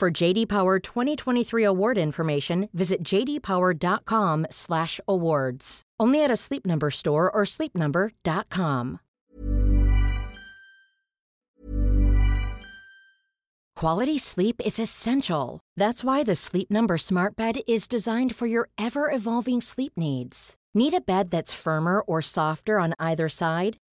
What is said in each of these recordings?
For JD Power 2023 award information, visit jdpower.com/awards. Only at a Sleep Number store or sleepnumber.com. Quality sleep is essential. That's why the Sleep Number Smart Bed is designed for your ever-evolving sleep needs. Need a bed that's firmer or softer on either side?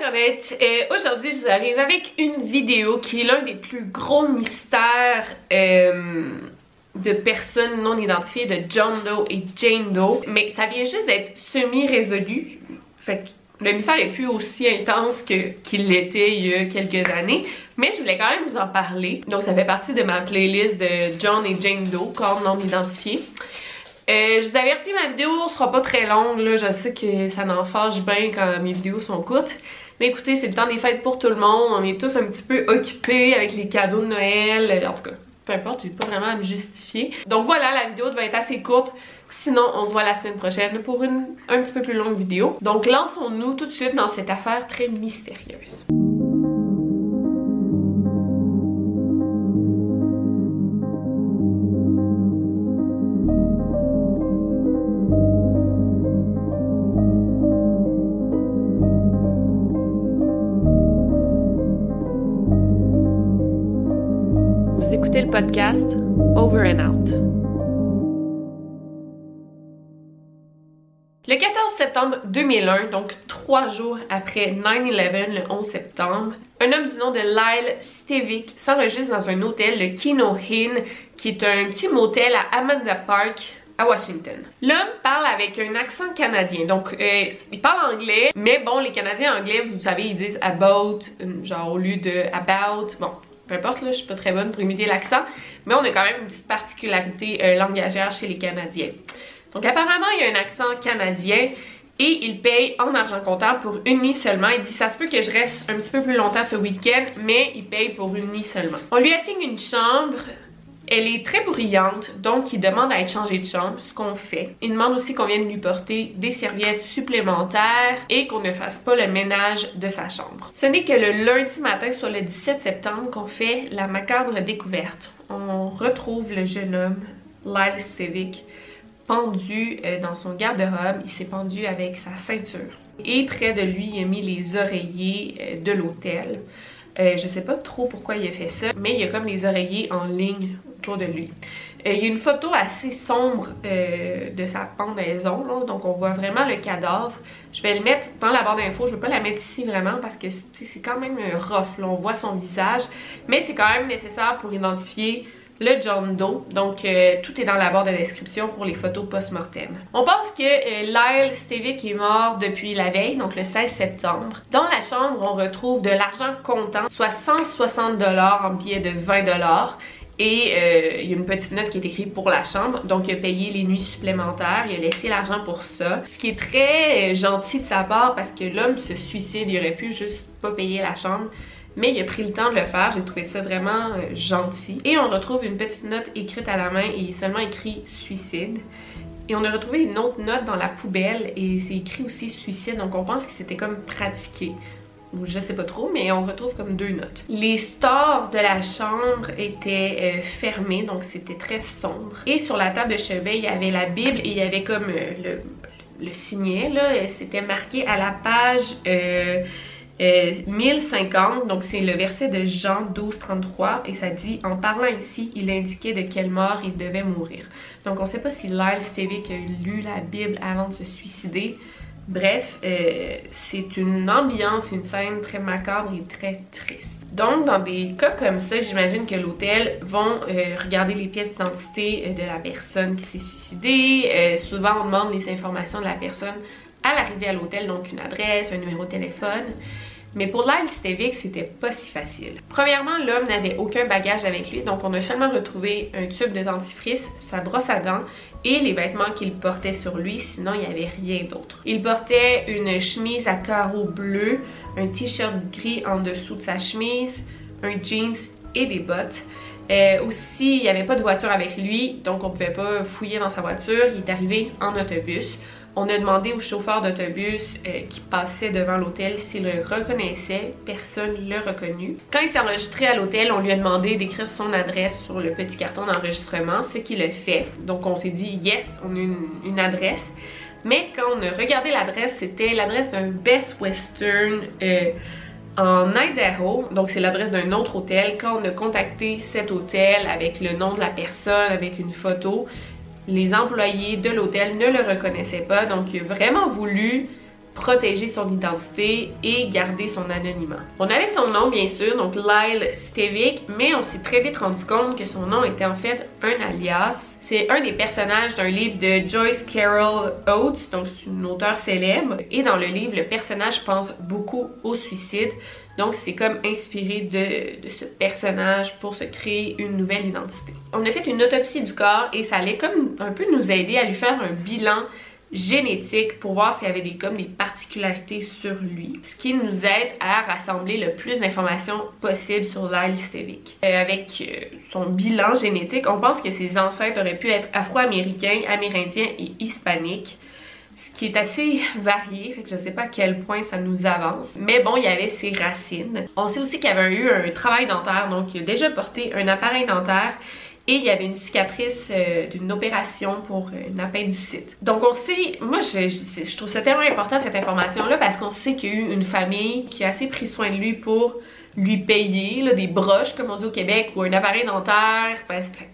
Internet, Euh, aujourd'hui je vous arrive avec une vidéo qui est l'un des plus gros mystères euh, de personnes non identifiées de John Doe et Jane Doe, mais ça vient juste d'être semi-résolu, fait le mystère est plus aussi intense qu'il l'était il y a quelques années, mais je voulais quand même vous en parler. Donc ça fait partie de ma playlist de John et Jane Doe, corps non identifiés. Euh, je vous avertis, ma vidéo sera pas très longue, là. je sais que ça n'en fâche bien quand mes vidéos sont courtes. Mais écoutez, c'est le temps des fêtes pour tout le monde, on est tous un petit peu occupés avec les cadeaux de Noël, en tout cas, peu importe, j'ai pas vraiment à me justifier. Donc voilà, la vidéo va être assez courte, sinon on se voit la semaine prochaine pour une un petit peu plus longue vidéo. Donc lançons-nous tout de suite dans cette affaire très mystérieuse. Over and Out. Le 14 septembre 2001, donc trois jours après 9-11, le 11 septembre, un homme du nom de Lyle Stevick s'enregistre dans un hôtel, le Kino Inn, qui est un petit motel à Amanda Park, à Washington. L'homme parle avec un accent canadien, donc euh, il parle anglais, mais bon, les Canadiens anglais, vous savez, ils disent about, euh, genre au lieu de about, bon, peu importe, là, je suis pas très bonne pour imiter l'accent, mais on a quand même une petite particularité euh, langagière chez les Canadiens. Donc apparemment, il y a un accent canadien et il paye en argent comptable pour une nuit seulement. Il dit ça se peut que je reste un petit peu plus longtemps ce week-end, mais il paye pour une nuit seulement. On lui assigne une chambre. Elle est très bruyante, donc il demande à être changé de chambre, ce qu'on fait. Il demande aussi qu'on vienne lui porter des serviettes supplémentaires et qu'on ne fasse pas le ménage de sa chambre. Ce n'est que le lundi matin, soit le 17 septembre, qu'on fait la macabre découverte. On retrouve le jeune homme, Lyle Civic, pendu euh, dans son garde-robe. Il s'est pendu avec sa ceinture. Et près de lui, il a mis les oreillers euh, de l'hôtel. Euh, je sais pas trop pourquoi il a fait ça, mais il y a comme les oreillers en ligne autour de lui. Il y a une photo assez sombre euh, de sa pendaison, là, donc on voit vraiment le cadavre. Je vais le mettre dans la barre d'infos, je veux pas la mettre ici vraiment parce que c'est quand même rough, là, on voit son visage, mais c'est quand même nécessaire pour identifier le John Doe. Donc, euh, tout est dans la barre de description pour les photos post-mortem. On pense que euh, Lyle Stevick est mort depuis la veille, donc le 16 septembre. Dans la chambre, on retrouve de l'argent comptant, soit 160 dollars en billets de 20 dollars. Et euh, il y a une petite note qui est écrite pour la chambre. Donc, il a payé les nuits supplémentaires. Il a laissé l'argent pour ça. Ce qui est très euh, gentil de sa part parce que l'homme se suicide. Il aurait pu juste pas payer la chambre. Mais il a pris le temps de le faire. J'ai trouvé ça vraiment euh, gentil. Et on retrouve une petite note écrite à la main et seulement écrit suicide. Et on a retrouvé une autre note dans la poubelle et c'est écrit aussi suicide. Donc, on pense que c'était comme pratiqué ou je sais pas trop, mais on retrouve comme deux notes. Les stores de la chambre étaient euh, fermés, donc c'était très sombre. Et sur la table de chevet, il y avait la Bible et il y avait comme euh, le, signet, là, c'était marqué à la page euh, 1050, donc c'est le verset de Jean 12, 33, et ça dit En parlant ici, il indiquait de quelle mort il devait mourir. Donc on sait pas si Lyle Stevick a lu la Bible avant de se suicider. Bref, euh, c'est une ambiance, une scène très macabre et très triste. Donc, dans des cas comme ça, j'imagine que l'hôtel vont euh, regarder les pièces d'identité euh, de la personne qui s'est suicidée. souvent, on demande les informations de la personne à l'arrivée à l'hôtel, donc une adresse, un numéro de téléphone. Mais pour Lyle Stevick, c'était pas si facile. Premièrement, l'homme n'avait aucun bagage avec lui, donc on a seulement retrouvé un tube de dentifrice, sa brosse à dents et les vêtements qu'il portait sur lui, sinon il n'y avait rien d'autre. Il portait une chemise à carreaux bleus, un t-shirt gris en dessous de sa chemise, un jeans et des bottes. Euh, aussi, il n'y avait pas de voiture avec lui, donc on pouvait pas fouiller dans sa voiture. Il est arrivé en autobus. On a demandé au chauffeur d'autobus euh, qui passait devant l'hôtel s'il le reconnaissait. Personne ne l'a reconnu. Quand il s'est enregistré à l'hôtel, on lui a demandé d'écrire son adresse sur le petit carton d'enregistrement, ce qu'il a fait. Donc on s'est dit yes, on a une, adresse. Mais quand on a regardé l'adresse, c'était l'adresse d'un Best Western euh, en Idaho. Donc c'est l'adresse d'un autre hôtel. Quand on a contacté cet hôtel avec le nom de la personne, avec une photo, les employés de l'hôtel ne le reconnaissaient pas, donc il a vraiment voulu protéger son identité et garder son anonymat. On avait son nom bien sûr, donc Lyle Stevick, mais on s'est très vite rendu compte que son nom était en fait un alias. C'est un des personnages d'un livre de Joyce Carol Oates, donc c'est une auteure célèbre. Et dans le livre, le personnage pense beaucoup au suicide. Donc c'est comme inspiré de, ce personnage pour se créer une nouvelle identité. On a fait une autopsie du corps et ça allait comme un peu nous aider à lui faire un bilan génétique pour voir s'il y avait des, comme des particularités sur lui. Ce qui nous aide à rassembler le plus d'informations possible sur Stevick. Euh, avec euh, son bilan génétique, on pense que ses ancêtres auraient pu être afro-américains, amérindiens et hispaniques qui est assez varié, fait que je sais pas à quel point ça nous avance. Mais bon, il y avait ses racines. On sait aussi qu'il avait eu un travail dentaire, donc il a déjà porté un appareil dentaire et il y avait une cicatrice euh, d'une opération pour euh, une appendicite. Donc on sait, moi je, trouve ça tellement important cette information-là parce qu'on sait qu'il y a eu une famille qui a assez pris soin de lui pour lui payer des broches comme on dit au Québec ou un appareil dentaire parce que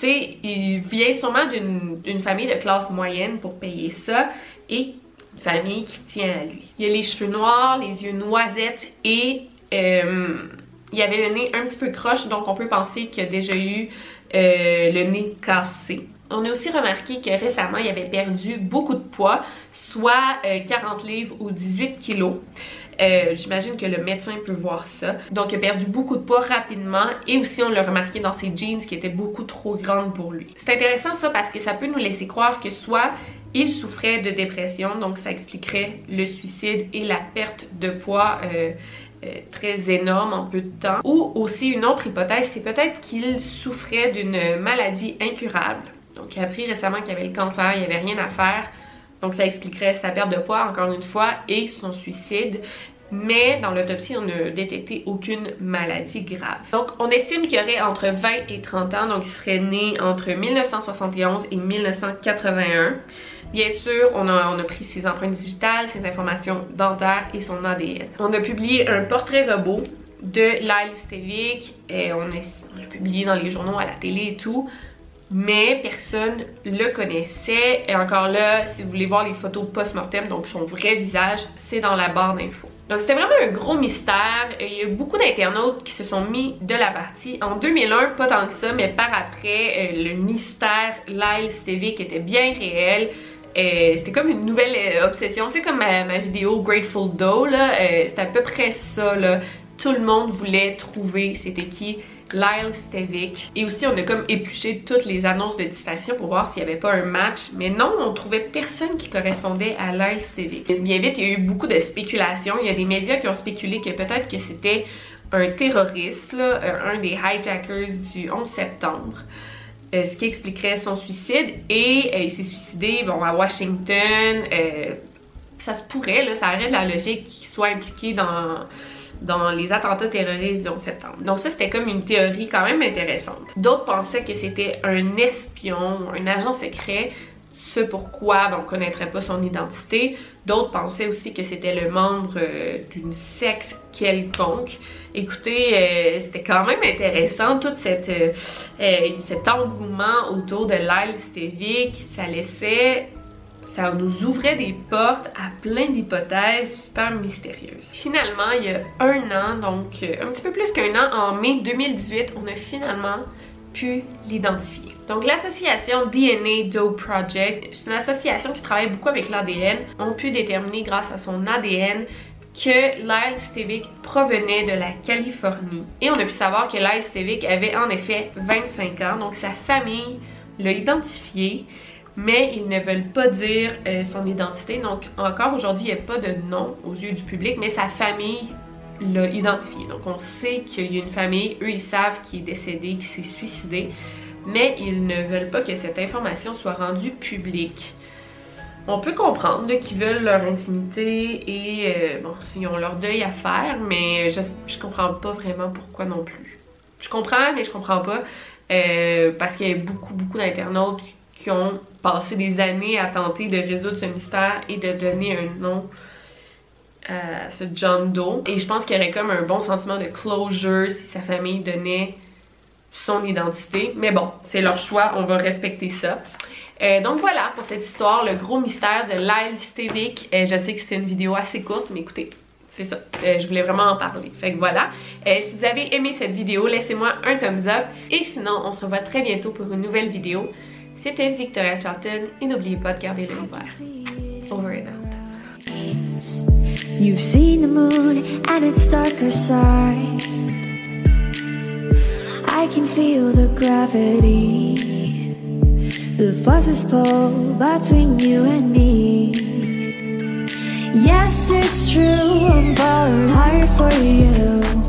tu sais, il vient sûrement d'une famille de classe moyenne pour payer ça et une famille qui tient à lui. Il a les cheveux noirs, les yeux noisettes et euh, il avait le nez un petit peu croche donc on peut penser qu'il a déjà eu euh, le nez cassé. On a aussi remarqué que récemment, il avait perdu beaucoup de poids, soit 40 euh, livres ou 18 kilos. Euh, j'imagine que le médecin peut voir ça. Donc, il a perdu beaucoup de poids rapidement et aussi on l'a remarqué dans ses jeans qui étaient beaucoup trop grandes pour lui. C'est intéressant ça parce que ça peut nous laisser croire que soit il souffrait de dépression, donc ça expliquerait le suicide et la perte de poids euh, très énorme en peu de temps. Ou aussi une autre hypothèse, c'est peut-être qu'il souffrait d'une maladie incurable. Donc il a appris récemment qu'il avait le cancer, il n'y avait rien à faire. Donc ça expliquerait sa perte de poids encore une fois et son suicide. Mais dans l'autopsie, on n'a détecté aucune maladie grave. Donc on estime qu'il aurait entre 20 et 30 ans, donc il serait né entre 1971 et 1981. Bien sûr, on a, pris ses empreintes digitales, ses informations dentaires et son ADN. On a publié un portrait robot de Lyle Stevick et on l'a publié dans les journaux, à la télé et tout. Mais personne le connaissait. Et encore là, si vous voulez voir les photos post-mortem, donc son vrai visage, c'est dans la barre d'infos. Donc c'était vraiment un gros mystère. Il y a eu beaucoup d'internautes qui se sont mis de la partie. En 2001, pas tant que ça, mais par après, euh, le mystère Lyle Stevick était bien réel. Euh, c'était comme une nouvelle euh, obsession, tu sais comme ma, vidéo Grateful Doe c'était à peu près ça là. Tout le monde voulait trouver c'était qui Lyle Stevick. Et aussi, on a comme épluché toutes les annonces de disparition pour voir s'il n'y avait pas un match. Mais non, on trouvait personne qui correspondait à Lyle Stevick. Bien vite, il y a eu beaucoup de spéculations. Il y a des médias qui ont spéculé que peut-être que c'était un terroriste, là, un des hijackers du 11 septembre. Euh, ce qui expliquerait son suicide. Et euh, il s'est suicidé bon, à Washington. Euh, ça se pourrait, là, ça aurait de la logique qu'il soit impliqué dans, dans les attentats terroristes du 11 septembre. Donc ça, c'était comme une théorie quand même intéressante. D'autres pensaient que c'était un espion, un agent secret ce pourquoi ben, on connaîtrait pas son identité. D'autres pensaient aussi que c'était le membre euh, d'une secte quelconque. Écoutez, euh, c'était quand même intéressant tout euh, cet engouement autour de Lyle Stevic. Ça laissait ça nous ouvrait des portes à plein d'hypothèses super mystérieuses. Finalement, il y a un an, donc un petit peu plus qu'un an, en mai 2018, on a finalement pu l'identifier. Donc l'association DNA Doe Project, c'est une association qui travaille beaucoup avec l'ADN, ont pu déterminer grâce à son ADN que Lyle Stevick provenait de la Californie. Et on a pu savoir que Lyle Stevick avait en effet 25 ans, donc sa famille l'a identifié, mais ils ne veulent pas dire euh, son identité. Donc encore aujourd'hui, il n'y a pas de nom aux yeux du public, mais sa famille l'a identifié. Donc on sait qu'il y a une famille, eux ils savent qu'il est décédé, qu'il s'est suicidé, mais ils ne veulent pas que cette information soit rendue publique. On peut comprendre qu'ils veulent leur intimité et euh, bon, s'ils ont leur deuil à faire, mais je, je comprends pas vraiment pourquoi non plus. Je comprends, mais je comprends pas euh, parce qu'il y a beaucoup, beaucoup d'internautes qui ont passé des années à tenter de résoudre ce mystère et de donner un nom à ce John Doe. Et je pense qu'il y aurait comme un bon sentiment de closure si sa famille donnait son identité. Mais bon, c'est leur choix, on va respecter ça. Euh, donc voilà pour cette histoire, le gros mystère de Lyle Stevick. Euh, je sais que c'est une vidéo assez courte, mais écoutez, c'est ça. Euh, je voulais vraiment en parler. Fait que voilà. si vous avez aimé cette vidéo, laissez-moi un thumbs up. Et sinon, on se revoit très bientôt pour une nouvelle vidéo. C'était Victoria Charlton et n'oubliez pas de garder le ouvert. Over and out. You've seen the moon and its darker side. I can feel the gravity. The forces pull between you and me. Yes, it's true, I'm falling hard for you.